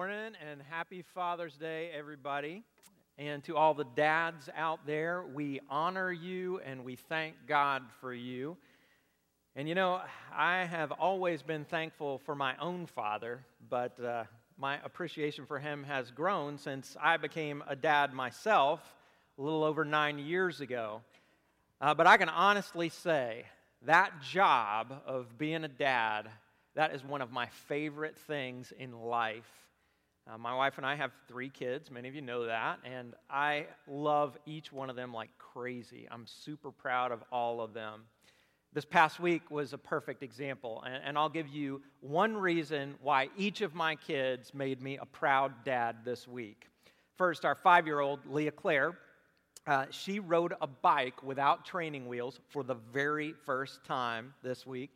morning and happy Father's Day, everybody. And to all the dads out there, we honor you and we thank God for you. And you know, I have always been thankful for my own father, but uh, my appreciation for him has grown since I became a dad myself a little over nine years ago. Uh, but I can honestly say that job of being a dad that is one of my favorite things in life. Uh, my wife and I have three kids. Many of you know that. And I love each one of them like crazy. I'm super proud of all of them. This past week was a perfect example. And, and I'll give you one reason why each of my kids made me a proud dad this week. First, our five year old, Leah Claire, uh, she rode a bike without training wheels for the very first time this week.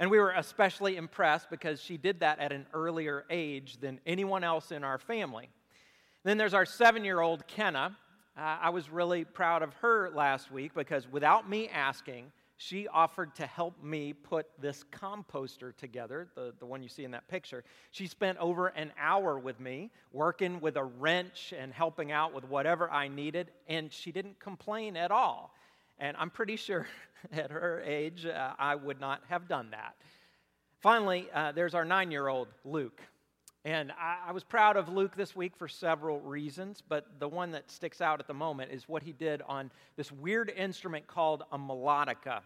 And we were especially impressed because she did that at an earlier age than anyone else in our family. Then there's our seven year old Kenna. Uh, I was really proud of her last week because without me asking, she offered to help me put this composter together, the, the one you see in that picture. She spent over an hour with me working with a wrench and helping out with whatever I needed, and she didn't complain at all. And I'm pretty sure at her age, uh, I would not have done that. Finally, uh, there's our nine year old, Luke. And I, I was proud of Luke this week for several reasons, but the one that sticks out at the moment is what he did on this weird instrument called a melodica.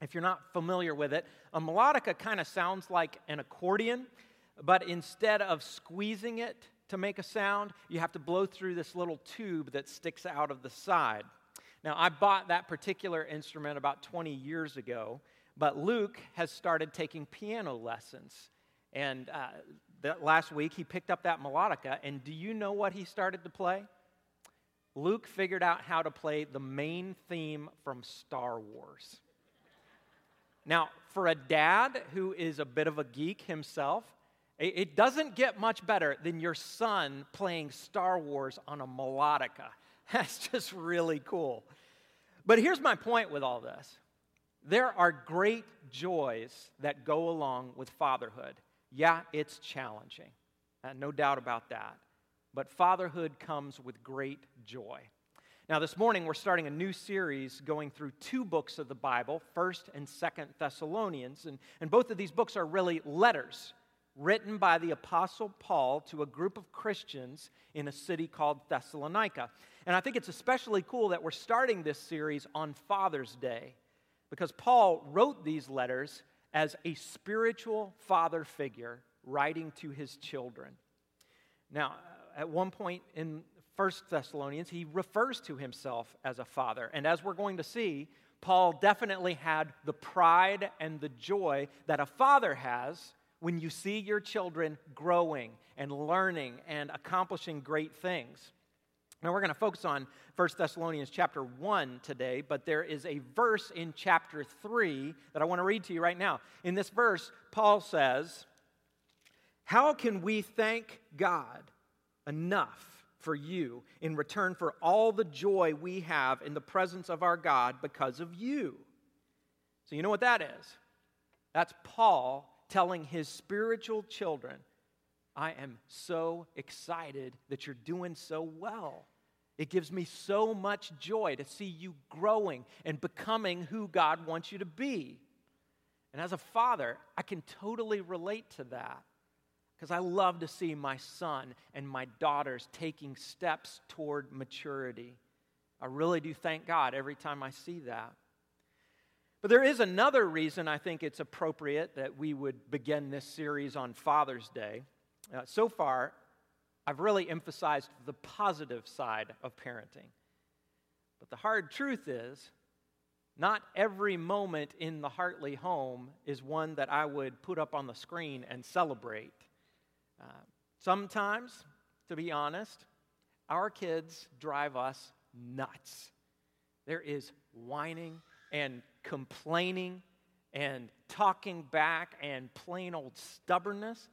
If you're not familiar with it, a melodica kind of sounds like an accordion, but instead of squeezing it to make a sound, you have to blow through this little tube that sticks out of the side. Now, I bought that particular instrument about 20 years ago, but Luke has started taking piano lessons. And uh, that last week, he picked up that melodica, and do you know what he started to play? Luke figured out how to play the main theme from Star Wars. Now, for a dad who is a bit of a geek himself, it doesn't get much better than your son playing Star Wars on a melodica. That's just really cool. But here's my point with all this there are great joys that go along with fatherhood. Yeah, it's challenging, uh, no doubt about that. But fatherhood comes with great joy. Now, this morning we're starting a new series going through two books of the Bible, 1st and 2nd Thessalonians. And, and both of these books are really letters written by the Apostle Paul to a group of Christians in a city called Thessalonica. And I think it's especially cool that we're starting this series on Father's Day because Paul wrote these letters as a spiritual father figure writing to his children. Now, at one point in First Thessalonians, he refers to himself as a father. And as we're going to see, Paul definitely had the pride and the joy that a father has when you see your children growing and learning and accomplishing great things. Now we're going to focus on 1 Thessalonians chapter 1 today, but there is a verse in chapter 3 that I want to read to you right now. In this verse, Paul says, "How can we thank God enough for you in return for all the joy we have in the presence of our God because of you?" So you know what that is? That's Paul telling his spiritual children, I am so excited that you're doing so well. It gives me so much joy to see you growing and becoming who God wants you to be. And as a father, I can totally relate to that because I love to see my son and my daughters taking steps toward maturity. I really do thank God every time I see that. But there is another reason I think it's appropriate that we would begin this series on Father's Day. Uh, so far, I've really emphasized the positive side of parenting. But the hard truth is, not every moment in the Hartley home is one that I would put up on the screen and celebrate. Uh, sometimes, to be honest, our kids drive us nuts. There is whining and complaining and talking back and plain old stubbornness.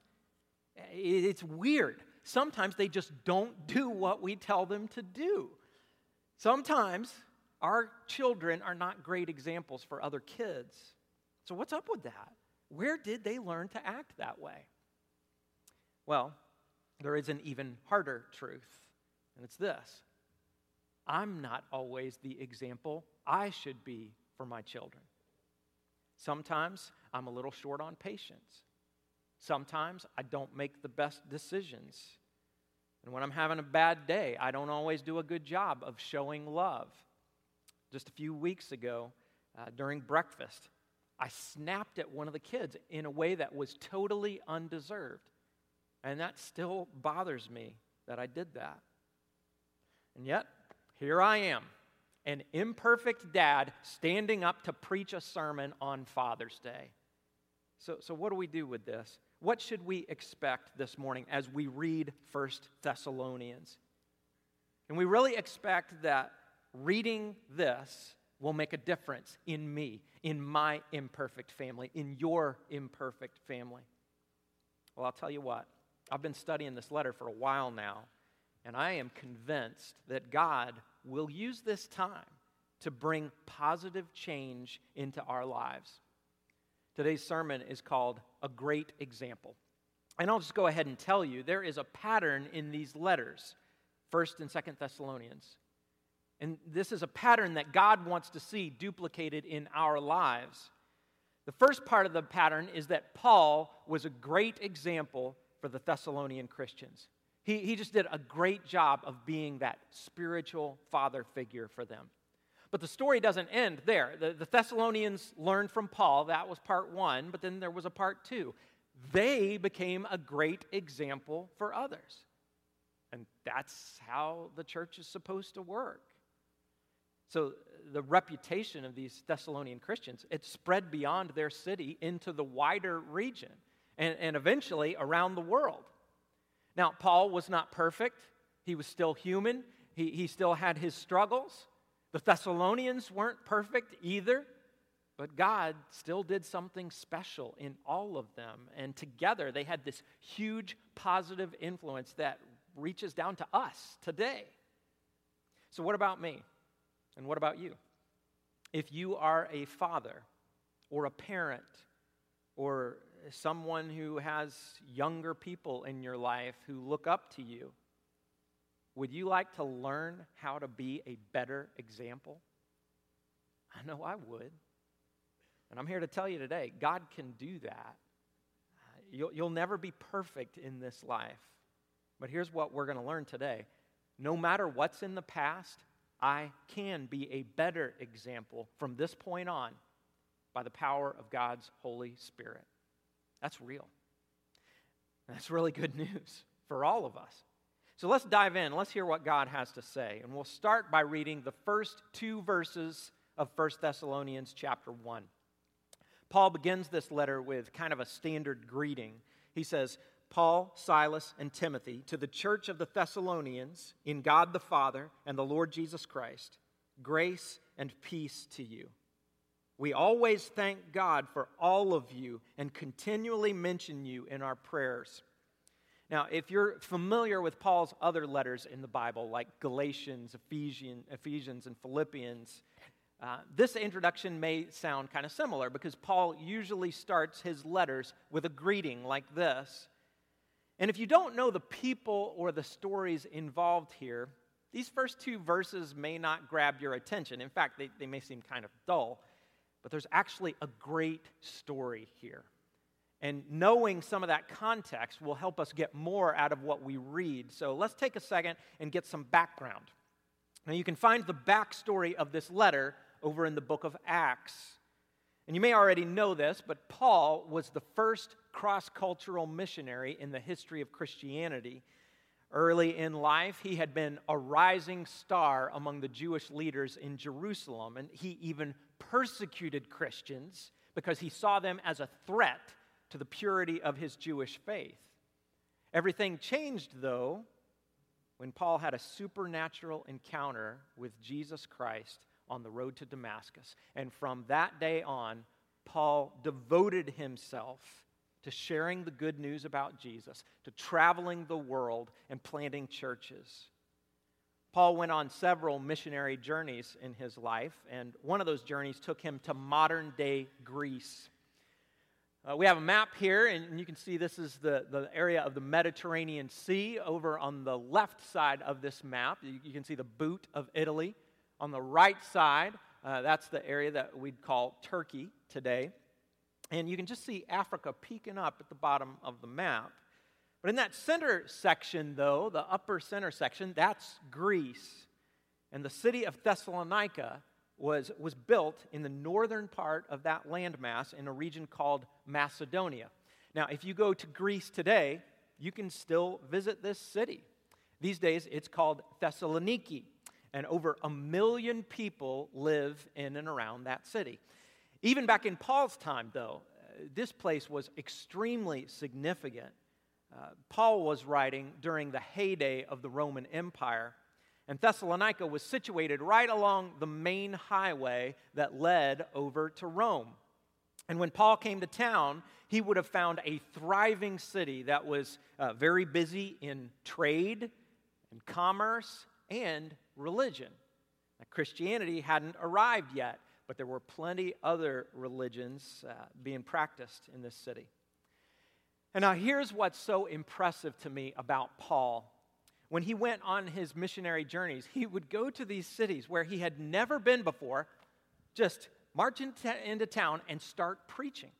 It's weird. Sometimes they just don't do what we tell them to do. Sometimes our children are not great examples for other kids. So, what's up with that? Where did they learn to act that way? Well, there is an even harder truth, and it's this I'm not always the example I should be for my children. Sometimes I'm a little short on patience. Sometimes I don't make the best decisions. And when I'm having a bad day, I don't always do a good job of showing love. Just a few weeks ago, uh, during breakfast, I snapped at one of the kids in a way that was totally undeserved. And that still bothers me that I did that. And yet, here I am, an imperfect dad standing up to preach a sermon on Father's Day. So, so what do we do with this? What should we expect this morning as we read First Thessalonians? And we really expect that reading this will make a difference in me, in my imperfect family, in your imperfect family. Well, I'll tell you what, I've been studying this letter for a while now, and I am convinced that God will use this time to bring positive change into our lives. Today's sermon is called A Great Example. And I'll just go ahead and tell you there is a pattern in these letters, 1st and 2nd Thessalonians. And this is a pattern that God wants to see duplicated in our lives. The first part of the pattern is that Paul was a great example for the Thessalonian Christians. He, he just did a great job of being that spiritual father figure for them. But the story doesn't end there. The, the Thessalonians learned from Paul, that was part one, but then there was a part two. They became a great example for others. And that's how the church is supposed to work. So the reputation of these Thessalonian Christians, it spread beyond their city into the wider region and, and eventually around the world. Now, Paul was not perfect. He was still human. He, he still had his struggles. The Thessalonians weren't perfect either, but God still did something special in all of them. And together they had this huge positive influence that reaches down to us today. So, what about me? And what about you? If you are a father or a parent or someone who has younger people in your life who look up to you, would you like to learn how to be a better example? I know I would. And I'm here to tell you today God can do that. You'll, you'll never be perfect in this life. But here's what we're going to learn today no matter what's in the past, I can be a better example from this point on by the power of God's Holy Spirit. That's real. That's really good news for all of us. So let's dive in. Let's hear what God has to say. And we'll start by reading the first two verses of 1 Thessalonians chapter 1. Paul begins this letter with kind of a standard greeting. He says, Paul, Silas, and Timothy to the church of the Thessalonians in God the Father and the Lord Jesus Christ, grace and peace to you. We always thank God for all of you and continually mention you in our prayers. Now, if you're familiar with Paul's other letters in the Bible, like Galatians, Ephesians, Ephesians and Philippians, uh, this introduction may sound kind of similar because Paul usually starts his letters with a greeting like this. And if you don't know the people or the stories involved here, these first two verses may not grab your attention. In fact, they, they may seem kind of dull, but there's actually a great story here. And knowing some of that context will help us get more out of what we read. So let's take a second and get some background. Now, you can find the backstory of this letter over in the book of Acts. And you may already know this, but Paul was the first cross cultural missionary in the history of Christianity. Early in life, he had been a rising star among the Jewish leaders in Jerusalem, and he even persecuted Christians because he saw them as a threat to the purity of his Jewish faith. Everything changed, though, when Paul had a supernatural encounter with Jesus Christ on the road to Damascus. And from that day on, Paul devoted himself to sharing the good news about Jesus, to traveling the world and planting churches. Paul went on several missionary journeys in his life, and one of those journeys took him to modern day Greece. Uh, we have a map here, and you can see this is the, the area of the Mediterranean Sea. Over on the left side of this map, you, you can see the boot of Italy. On the right side, uh, that's the area that we'd call Turkey today. And you can just see Africa peeking up at the bottom of the map. But in that center section, though, the upper center section, that's Greece. And the city of Thessalonica was, was built in the northern part of that landmass in a region called Macedonia. Now, if you go to Greece today, you can still visit this city. These days, it's called Thessaloniki, and over a million people live in and around that city. Even back in Paul's time, though, uh, this place was extremely significant. Uh, Paul was writing during the heyday of the Roman Empire and Thessalonica was situated right along the main highway that led over to Rome. And when Paul came to town, he would have found a thriving city that was uh, very busy in trade and commerce and religion. Now, Christianity hadn't arrived yet, but there were plenty other religions uh, being practiced in this city. And now here's what's so impressive to me about Paul when he went on his missionary journeys, he would go to these cities where he had never been before, just march into, town and start preaching.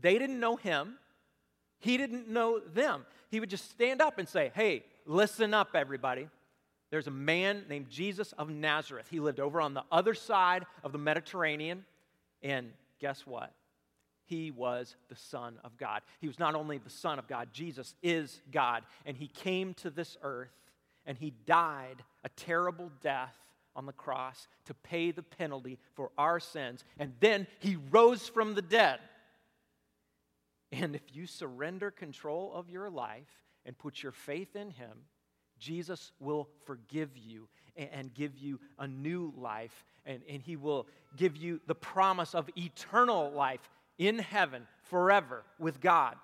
They didn't know him, he didn't know them. He would just stand up and say, Hey, listen up, everybody. There's a man named Jesus of Nazareth. He lived over on the other side of the Mediterranean. And guess what? He was the Son of God. He was not only the Son of God, Jesus is God. And he came to this earth and he died a terrible death on the cross to pay the penalty for our sins. And then he rose from the dead. And if you surrender control of your life and put your faith in him, Jesus will forgive you and give you a new life, and, and he will give you the promise of eternal life in heaven forever with God.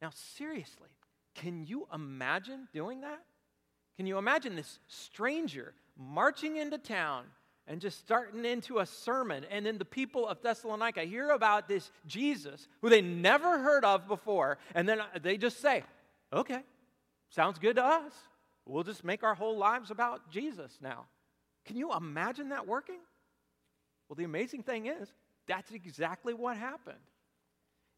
Now, seriously, can you imagine doing that? Can you imagine this stranger marching into town and just starting into a sermon? And then the people of Thessalonica hear about this Jesus who they never heard of before, and then they just say, okay, sounds good to us. We'll just make our whole lives about Jesus now. Can you imagine that working? Well, the amazing thing is, that's exactly what happened.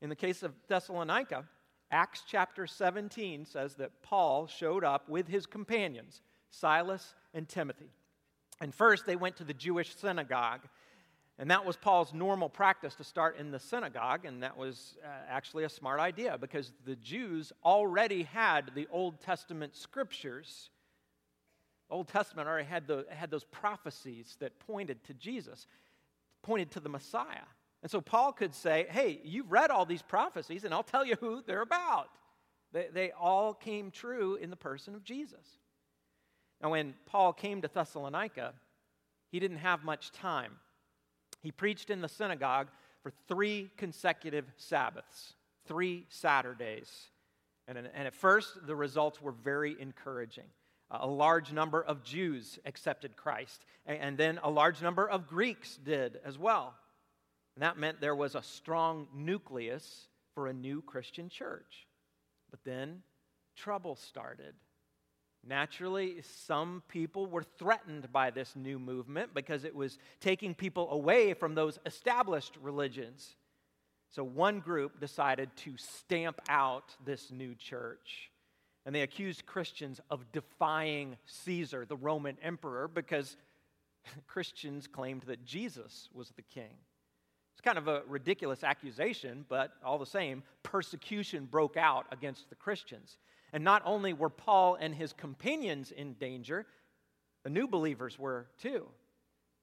In the case of Thessalonica, Acts chapter 17 says that Paul showed up with his companions, Silas and Timothy. And first, they went to the Jewish synagogue. And that was Paul's normal practice to start in the synagogue, and that was uh, actually a smart idea because the Jews already had the Old Testament scriptures. Old Testament already had, the, had those prophecies that pointed to Jesus pointed to the Messiah. And so Paul could say, Hey, you've read all these prophecies, and I'll tell you who they're about. They, they all came true in the person of Jesus. Now, when Paul came to Thessalonica, he didn't have much time. He preached in the synagogue for three consecutive Sabbaths, three Saturdays. And, and at first, the results were very encouraging a large number of Jews accepted Christ, and then a large number of Greeks did as well. And that meant there was a strong nucleus for a new Christian church. But then trouble started. Naturally, some people were threatened by this new movement because it was taking people away from those established religions. So one group decided to stamp out this new church. And they accused Christians of defying Caesar, the Roman emperor, because Christians claimed that Jesus was the king. It's kind of a ridiculous accusation, but all the same, persecution broke out against the Christians. And not only were Paul and his companions in danger, the new believers were too.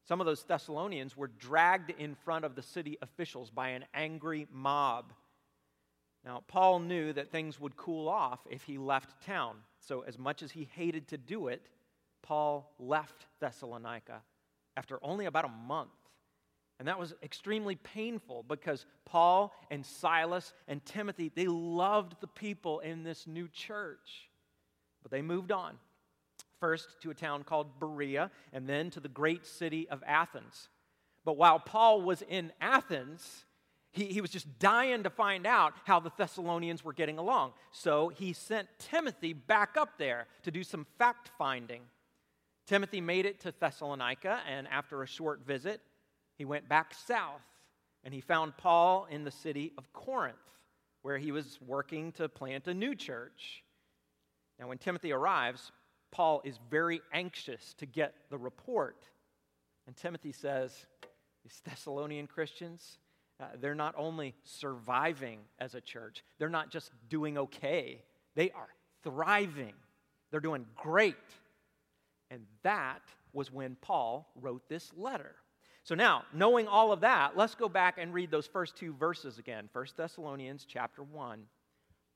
Some of those Thessalonians were dragged in front of the city officials by an angry mob now, Paul knew that things would cool off if he left town. So, as much as he hated to do it, Paul left Thessalonica after only about a month. And that was extremely painful because Paul and Silas and Timothy, they loved the people in this new church. But they moved on. First to a town called Berea, and then to the great city of Athens. But while Paul was in Athens, He, he was just dying to find out how the Thessalonians were getting along. So he sent Timothy back up there to do some fact finding. Timothy made it to Thessalonica, and after a short visit, he went back south and he found Paul in the city of Corinth, where he was working to plant a new church. Now, when Timothy arrives, Paul is very anxious to get the report. And Timothy says, These Thessalonian Christians, uh, they're not only surviving as a church, they're not just doing okay, they are thriving. They're doing great. And that was when Paul wrote this letter. So now, knowing all of that, let's go back and read those first two verses again. 1 Thessalonians chapter 1.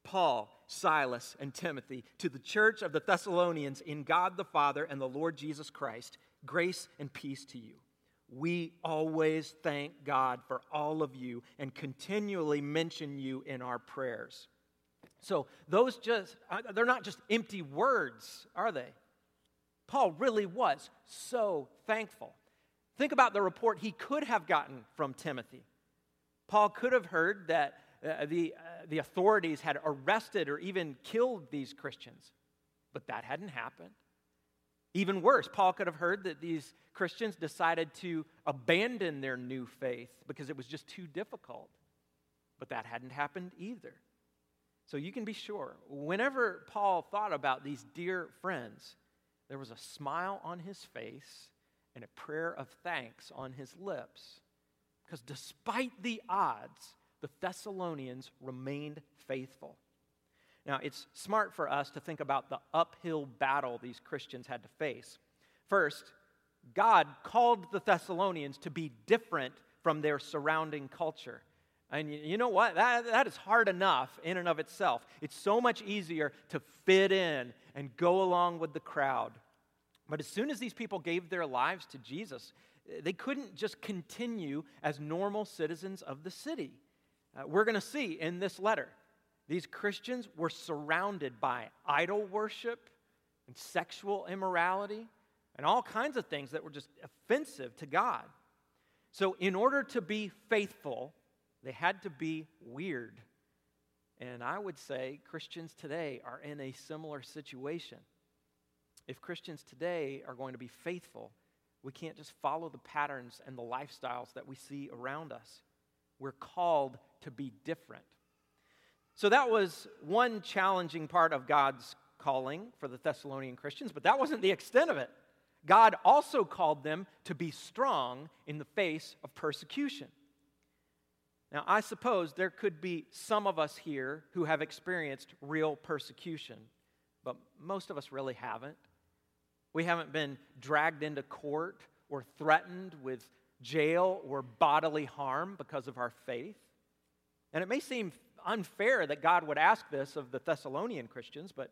Paul, Silas, and Timothy to the church of the Thessalonians in God the Father and the Lord Jesus Christ, grace and peace to you. We always thank God for all of you and continually mention you in our prayers. So, those just, uh, they're not just empty words, are they? Paul really was so thankful. Think about the report he could have gotten from Timothy. Paul could have heard that uh, the, uh, the authorities had arrested or even killed these Christians, but that hadn't happened. Even worse, Paul could have heard that these Christians decided to abandon their new faith because it was just too difficult. But that hadn't happened either. So you can be sure, whenever Paul thought about these dear friends, there was a smile on his face and a prayer of thanks on his lips. Because despite the odds, the Thessalonians remained faithful. Now, it's smart for us to think about the uphill battle these Christians had to face. First, God called the Thessalonians to be different from their surrounding culture. And you know what? That, that is hard enough in and of itself. It's so much easier to fit in and go along with the crowd. But as soon as these people gave their lives to Jesus, they couldn't just continue as normal citizens of the city. Uh, we're going to see in this letter these Christians were surrounded by idol worship and sexual immorality and all kinds of things that were just offensive to God. So, in order to be faithful, they had to be weird. And I would say Christians today are in a similar situation. If Christians today are going to be faithful, we can't just follow the patterns and the lifestyles that we see around us. We're called to be different. So that was one challenging part of God's calling for the Thessalonian Christians, but that wasn't the extent of it. God also called them to be strong in the face of persecution. Now, I suppose there could be some of us here who have experienced real persecution, but most of us really haven't. We haven't been dragged into court or threatened with jail or bodily harm because of our faith. And it may seem unfair that God would ask this of the Thessalonian Christians, but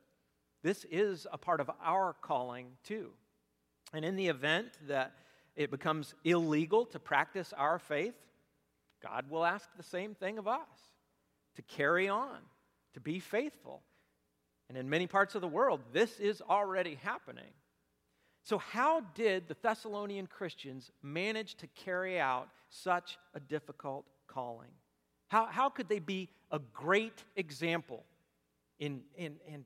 this is a part of our calling too. And in the event that it becomes illegal to practice our faith, God will ask the same thing of us to carry on, to be faithful. And in many parts of the world, this is already happening. So, how did the Thessalonian Christians manage to carry out such a difficult calling? How, how could they be a great example in, in, in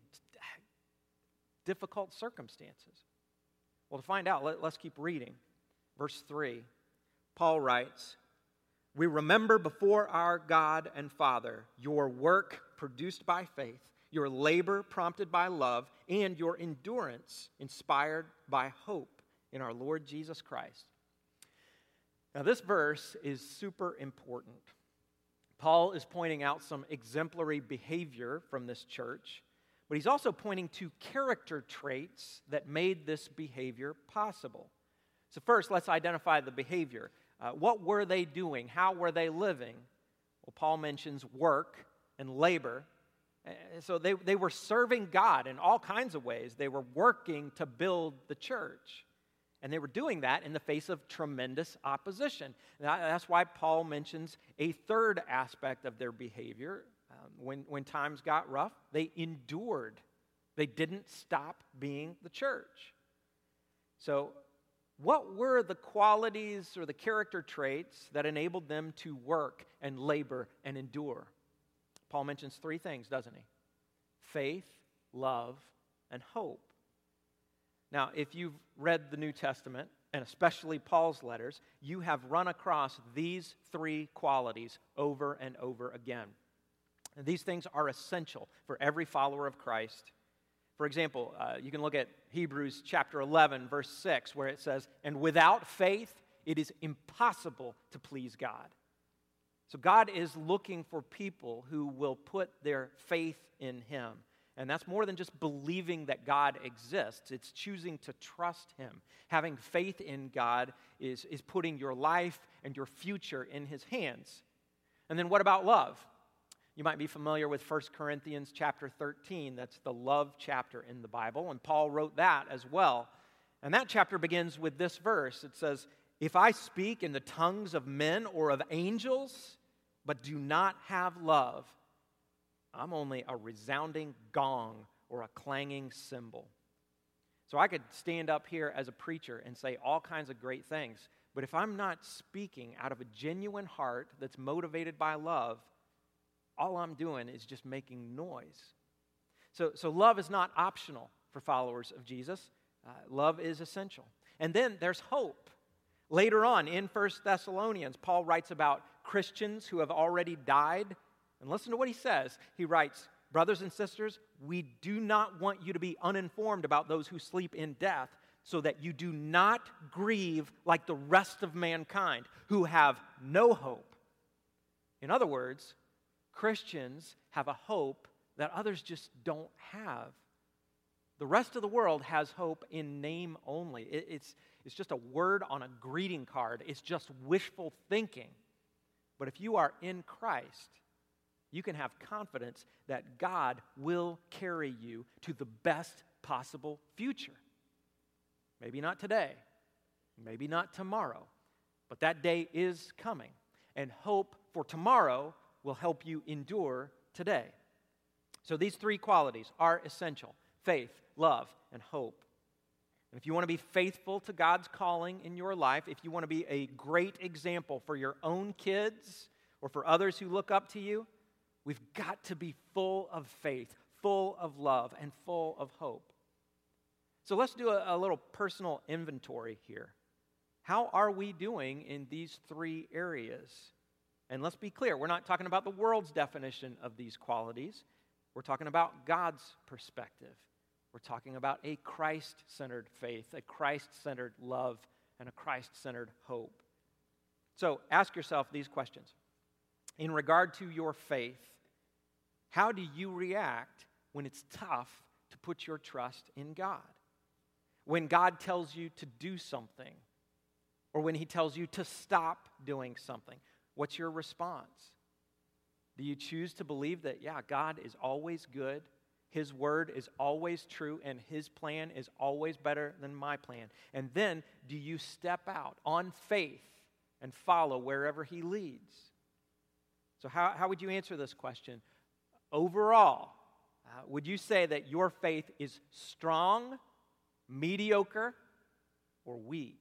difficult circumstances? Well, to find out, let, let's keep reading. Verse 3, Paul writes, We remember before our God and Father your work produced by faith, your labor prompted by love, and your endurance inspired by hope in our Lord Jesus Christ. Now, this verse is super important. Paul is pointing out some exemplary behavior from this church, but he's also pointing to character traits that made this behavior possible. So, first, let's identify the behavior. Uh, what were they doing? How were they living? Well, Paul mentions work and labor. So, they, they were serving God in all kinds of ways. They were working to build the church. And they were doing that in the face of tremendous opposition. That's why Paul mentions a third aspect of their behavior. Um, when, when times got rough, they endured, they didn't stop being the church. So, what were the qualities or the character traits that enabled them to work and labor and endure? Paul mentions three things, doesn't he? Faith, love, and hope. Now, if you've read the New Testament, and especially Paul's letters, you have run across these three qualities over and over again. And these things are essential for every follower of Christ. For example, uh, you can look at Hebrews chapter 11, verse 6, where it says, And without faith, it is impossible to please God. So God is looking for people who will put their faith in Him. And that's more than just believing that God exists, it's choosing to trust Him. Having faith in God is, is putting your life and your future in His hands. And then what about love? You might be familiar with 1 Corinthians chapter 13. That's the love chapter in the Bible, and Paul wrote that as well. And that chapter begins with this verse. It says, If I speak in the tongues of men or of angels, but do not have love, I'm only a resounding gong or a clanging cymbal. So I could stand up here as a preacher and say all kinds of great things, but if I'm not speaking out of a genuine heart that's motivated by love, all I'm doing is just making noise. So, so love is not optional for followers of Jesus. Uh, love is essential. And then there's hope. Later on in First Thessalonians, Paul writes about Christians who have already died. And listen to what he says. He writes, Brothers and sisters, we do not want you to be uninformed about those who sleep in death, so that you do not grieve like the rest of mankind who have no hope. In other words, Christians have a hope that others just don't have. The rest of the world has hope in name only. It's, it's just a word on a greeting card, it's just wishful thinking. But if you are in Christ, you can have confidence that God will carry you to the best possible future. Maybe not today, maybe not tomorrow, but that day is coming. And hope for tomorrow will help you endure today. So these three qualities are essential faith, love, and hope. And if you want to be faithful to God's calling in your life, if you want to be a great example for your own kids or for others who look up to you, we've got to be full of faith, full of love, and full of hope. So let's do a, a little personal inventory here. How are we doing in these three areas? And let's be clear, we're not talking about the world's definition of these qualities. We're talking about God's perspective. We're talking about a Christ centered faith, a Christ centered love, and a Christ centered hope. So ask yourself these questions. In regard to your faith, how do you react when it's tough to put your trust in God? When God tells you to do something, or when He tells you to stop doing something, What's your response? Do you choose to believe that, yeah, God is always good, His word is always true, and His plan is always better than my plan? And then do you step out on faith and follow wherever He leads? So, how, how would you answer this question? Overall, uh, would you say that your faith is strong, mediocre, or weak?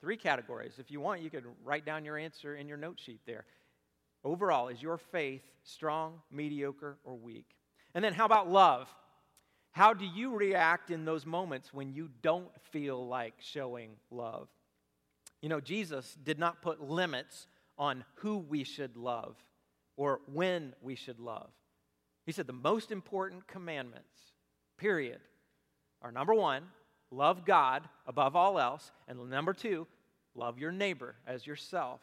Three categories. If you want, you could write down your answer in your note sheet there. Overall, is your faith strong, mediocre, or weak? And then how about love? How do you react in those moments when you don't feel like showing love? You know, Jesus did not put limits on who we should love or when we should love. He said the most important commandments, period, are number one, love God above all else, and number two, love your neighbor as yourself.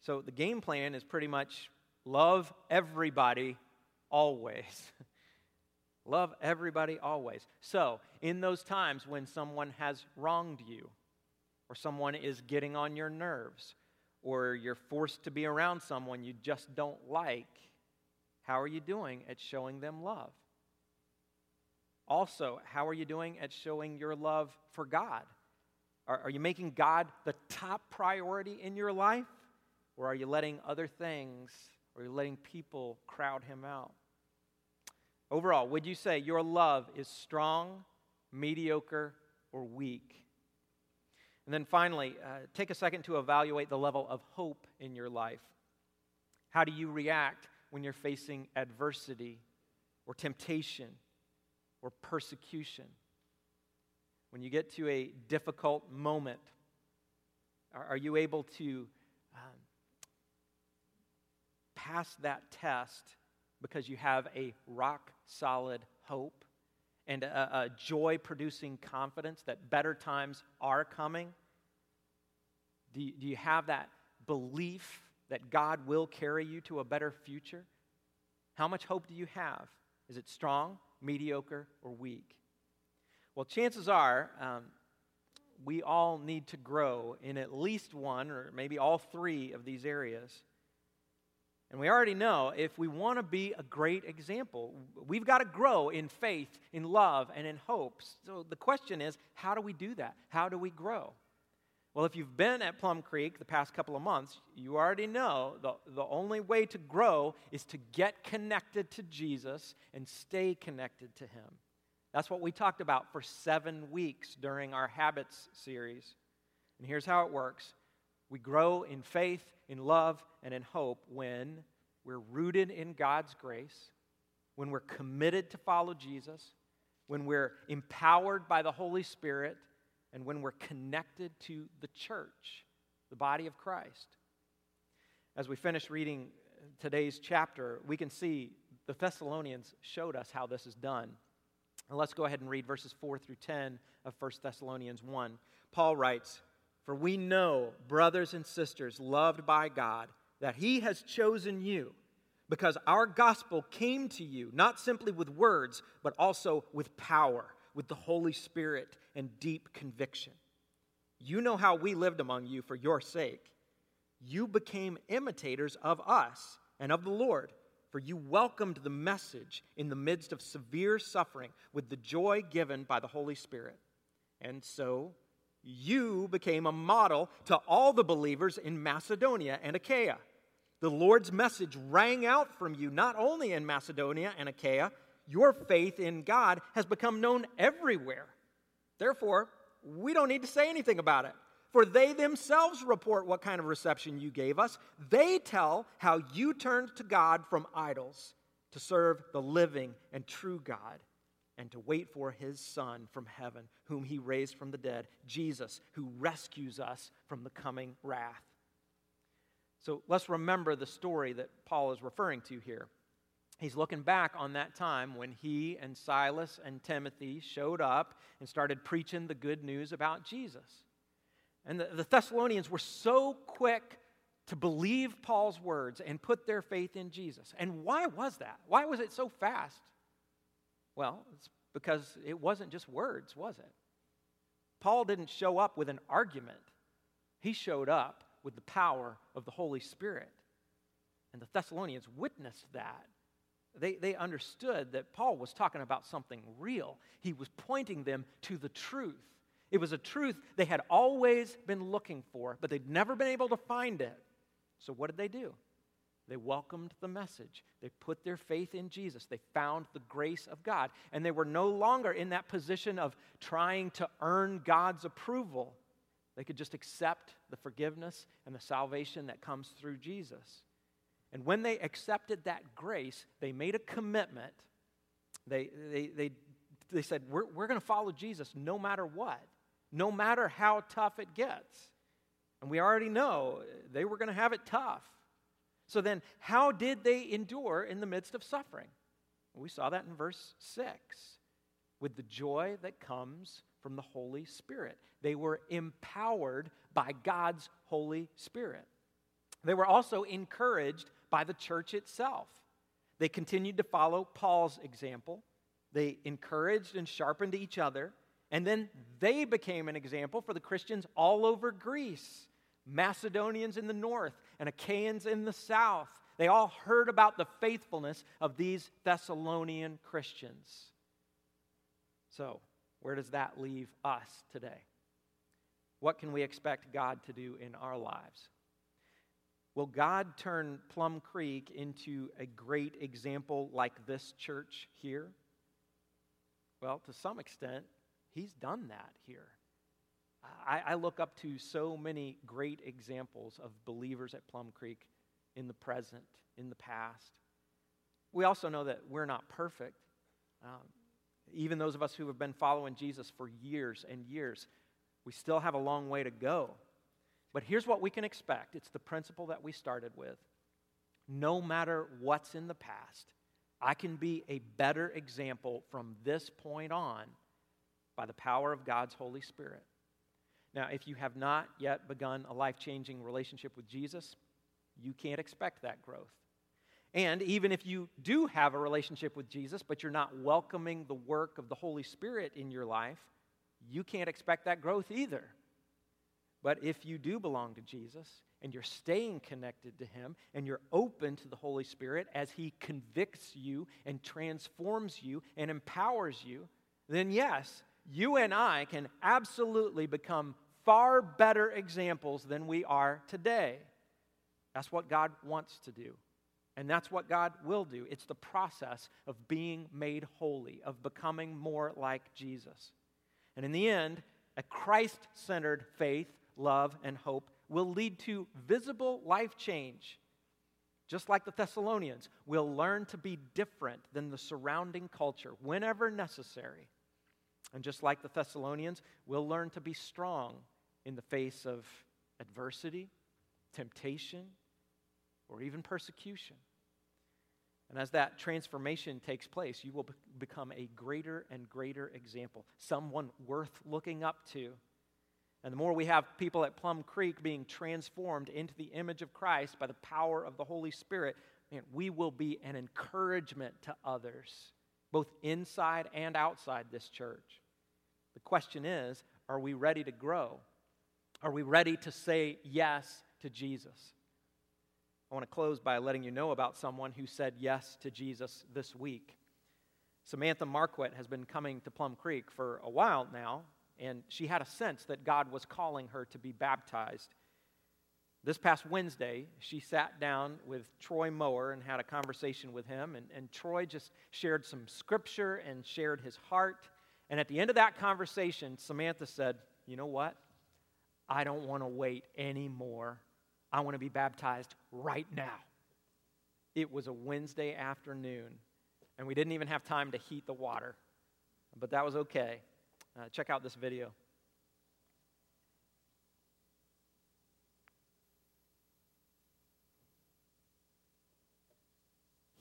So the game plan is pretty much love everybody always. love everybody always. So, in those times when someone has wronged you, or someone is getting on your nerves, or you're forced to be around someone you just don't like, how are you doing at showing them love? Also, how are you doing at showing your love for God? Are, are you making God the top priority in your life? Or are you letting other things, or are you letting people crowd him out? Overall, would you say your love is strong, mediocre, or weak? And then finally, uh, take a second to evaluate the level of hope in your life. How do you react when you're facing adversity or temptation or persecution? When you get to a difficult moment, are, are you able to um, pass that test because you have a rock solid hope and a, a joy producing confidence that better times are coming? Do you, do you have that belief that God will carry you to a better future? How much hope do you have? Is it strong, mediocre, or weak? Well, chances are um, we all need to grow in at least one or maybe all three of these areas. And we already know if we want to be a great example, we've got to grow in faith, in love, and in hope. So the question is how do we do that? How do we grow? Well, if you've been at Plum Creek the past couple of months, you already know the, the only way to grow is to get connected to Jesus and stay connected to Him. That's what we talked about for seven weeks during our Habits series. And here's how it works we grow in faith, in love, and in hope when we're rooted in God's grace, when we're committed to follow Jesus, when we're empowered by the Holy Spirit, and when we're connected to the church, the body of Christ. As we finish reading today's chapter, we can see the Thessalonians showed us how this is done. And let's go ahead and read verses 4 through 10 of 1 Thessalonians 1. Paul writes, For we know, brothers and sisters, loved by God, that He has chosen you, because our gospel came to you not simply with words, but also with power, with the Holy Spirit and deep conviction. You know how we lived among you for your sake. You became imitators of us and of the Lord for you welcomed the message in the midst of severe suffering with the joy given by the Holy Spirit. And so you became a model to all the believers in Macedonia and Achaia. The Lord's message rang out from you not only in Macedonia and Achaia, your faith in God has become known everywhere. Therefore, we don't need to say anything about it for they themselves report what kind of reception you gave us. They tell how you turned to God from idols to serve the living and true God and to wait for his Son from heaven, whom he raised from the dead, Jesus, who rescues us from the coming wrath. So let's remember the story that Paul is referring to here. He's looking back on that time when he and Silas and Timothy showed up and started preaching the good news about Jesus. And the, the Thessalonians were so quick to believe Paul's words and put their faith in Jesus. And why was that? Why was it so fast? Well, it's because it wasn't just words, was it? Paul didn't show up with an argument, he showed up with the power of the Holy Spirit. And the Thessalonians witnessed that. They, they understood that Paul was talking about something real. He was pointing them to the truth. It was a truth they had always been looking for, but they'd never been able to find it. So, what did they do? They welcomed the message. They put their faith in Jesus. They found the grace of God. And they were no longer in that position of trying to earn God's approval. They could just accept the forgiveness and the salvation that comes through Jesus. And when they accepted that grace, they made a commitment. They, they, they, they said, We're, we're going to follow Jesus no matter what no matter how tough it gets. And we already know they were going to have it tough. So then, how did they endure in the midst of suffering? We saw that in verse 6 with the joy that comes from the Holy Spirit. They were empowered by God's Holy Spirit. They were also encouraged by the church itself. They continued to follow Paul's example. They encouraged and sharpened each other. And then they became an example for the Christians all over Greece Macedonians in the north and Achaeans in the south. They all heard about the faithfulness of these Thessalonian Christians. So, where does that leave us today? What can we expect God to do in our lives? Will God turn Plum Creek into a great example like this church here? Well, to some extent, He's done that here. I, I look up to so many great examples of believers at Plum Creek in the present, in the past. We also know that we're not perfect. Um, even those of us who have been following Jesus for years and years, we still have a long way to go. But here's what we can expect it's the principle that we started with. No matter what's in the past, I can be a better example from this point on by the power of God's Holy Spirit. Now, if you have not yet begun a life changing relationship with Jesus, you can't expect that growth. And even if you do have a relationship with Jesus, but you're not welcoming the work of the Holy Spirit in your life, you can't expect that growth either. But if you do belong to Jesus and you're staying connected to Him and you're open to the Holy Spirit as He convicts you and transforms you and empowers you, then yes, you and I can absolutely become far better examples than we are today. That's what God wants to do. And that's what God will do. It's the process of being made holy, of becoming more like Jesus. And in the end, a Christ centered faith, love, and hope will lead to visible life change. Just like the Thessalonians, we'll learn to be different than the surrounding culture whenever necessary. And just like the Thessalonians, we'll learn to be strong in the face of adversity, temptation, or even persecution. And as that transformation takes place, you will be- become a greater and greater example, someone worth looking up to. And the more we have people at Plum Creek being transformed into the image of Christ by the power of the Holy Spirit, man, we will be an encouragement to others, both inside and outside this church. The question is are we ready to grow? Are we ready to say yes to Jesus? I want to close by letting you know about someone who said yes to Jesus this week. Samantha Marquette has been coming to Plum Creek for a while now, and she had a sense that God was calling her to be baptized. This past Wednesday, she sat down with Troy Mower and had a conversation with him, and, and Troy just shared some scripture and shared his heart. And at the end of that conversation, Samantha said, You know what? I don't want to wait anymore. I want to be baptized right now. It was a Wednesday afternoon, and we didn't even have time to heat the water, but that was okay. Uh, check out this video.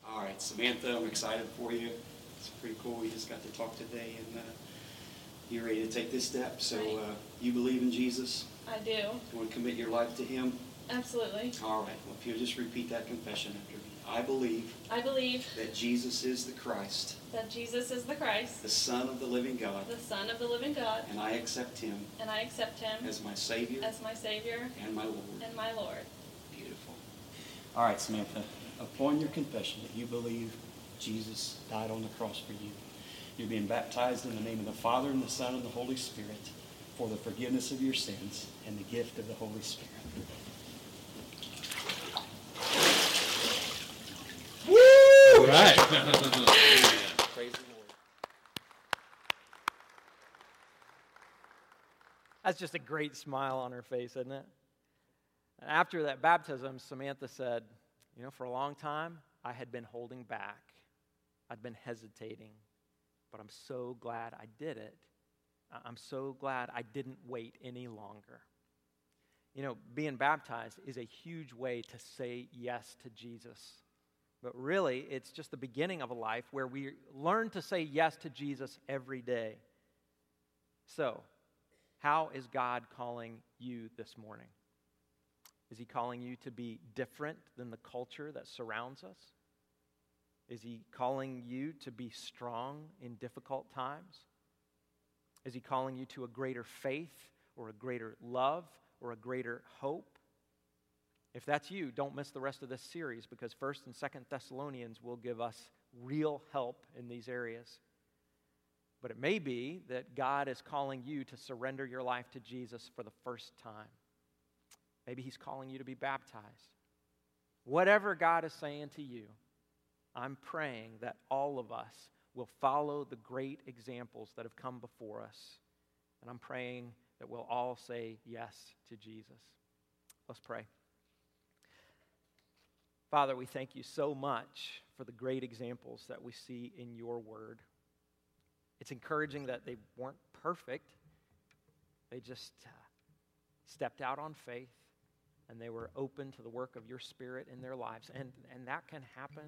All right, Samantha, I'm excited for you. It's pretty cool. We just got to talk today, and uh, you're ready to take this step. So, uh, you believe in Jesus? I do. You want to commit your life to Him? Absolutely. All right. Well, if you'll just repeat that confession after me. I believe I believe that Jesus is the Christ, that Jesus is the Christ, the Son of the living God, the Son of the living God, and I accept Him and I accept him as my Savior as my Savior and my Lord. and my Lord. Beautiful. All right, Samantha. Upon your confession that you believe Jesus died on the cross for you, you're being baptized in the name of the Father and the Son and the Holy Spirit for the forgiveness of your sins and the gift of the Holy Spirit. Woo! Right. Praise the Lord. That's just a great smile on her face, isn't it? And after that baptism, Samantha said, You know, for a long time, I had been holding back, I'd been hesitating, but I'm so glad I did it. I'm so glad I didn't wait any longer. You know, being baptized is a huge way to say yes to Jesus. But really, it's just the beginning of a life where we learn to say yes to Jesus every day. So, how is God calling you this morning? Is He calling you to be different than the culture that surrounds us? Is He calling you to be strong in difficult times? Is He calling you to a greater faith or a greater love or a greater hope? If that's you, don't miss the rest of this series because 1st and 2nd Thessalonians will give us real help in these areas. But it may be that God is calling you to surrender your life to Jesus for the first time. Maybe He's calling you to be baptized. Whatever God is saying to you, I'm praying that all of us will follow the great examples that have come before us. And I'm praying that we'll all say yes to Jesus. Let's pray. Father, we thank you so much for the great examples that we see in your word. It's encouraging that they weren't perfect, they just uh, stepped out on faith and they were open to the work of your spirit in their lives. And, and that can happen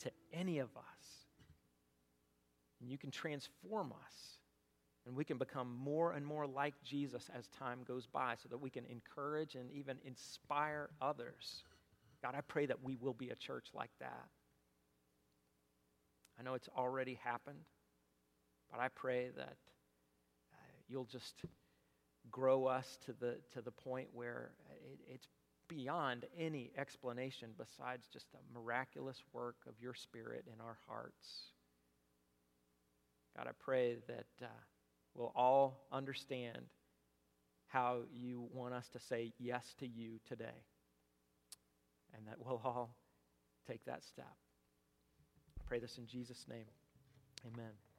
to any of us. And you can transform us. And we can become more and more like Jesus as time goes by so that we can encourage and even inspire others. God, I pray that we will be a church like that. I know it's already happened, but I pray that uh, you'll just grow us to the, to the point where it, it's beyond any explanation besides just the miraculous work of your Spirit in our hearts. God, I pray that uh, we'll all understand how you want us to say yes to you today, and that we'll all take that step. I pray this in Jesus' name. Amen.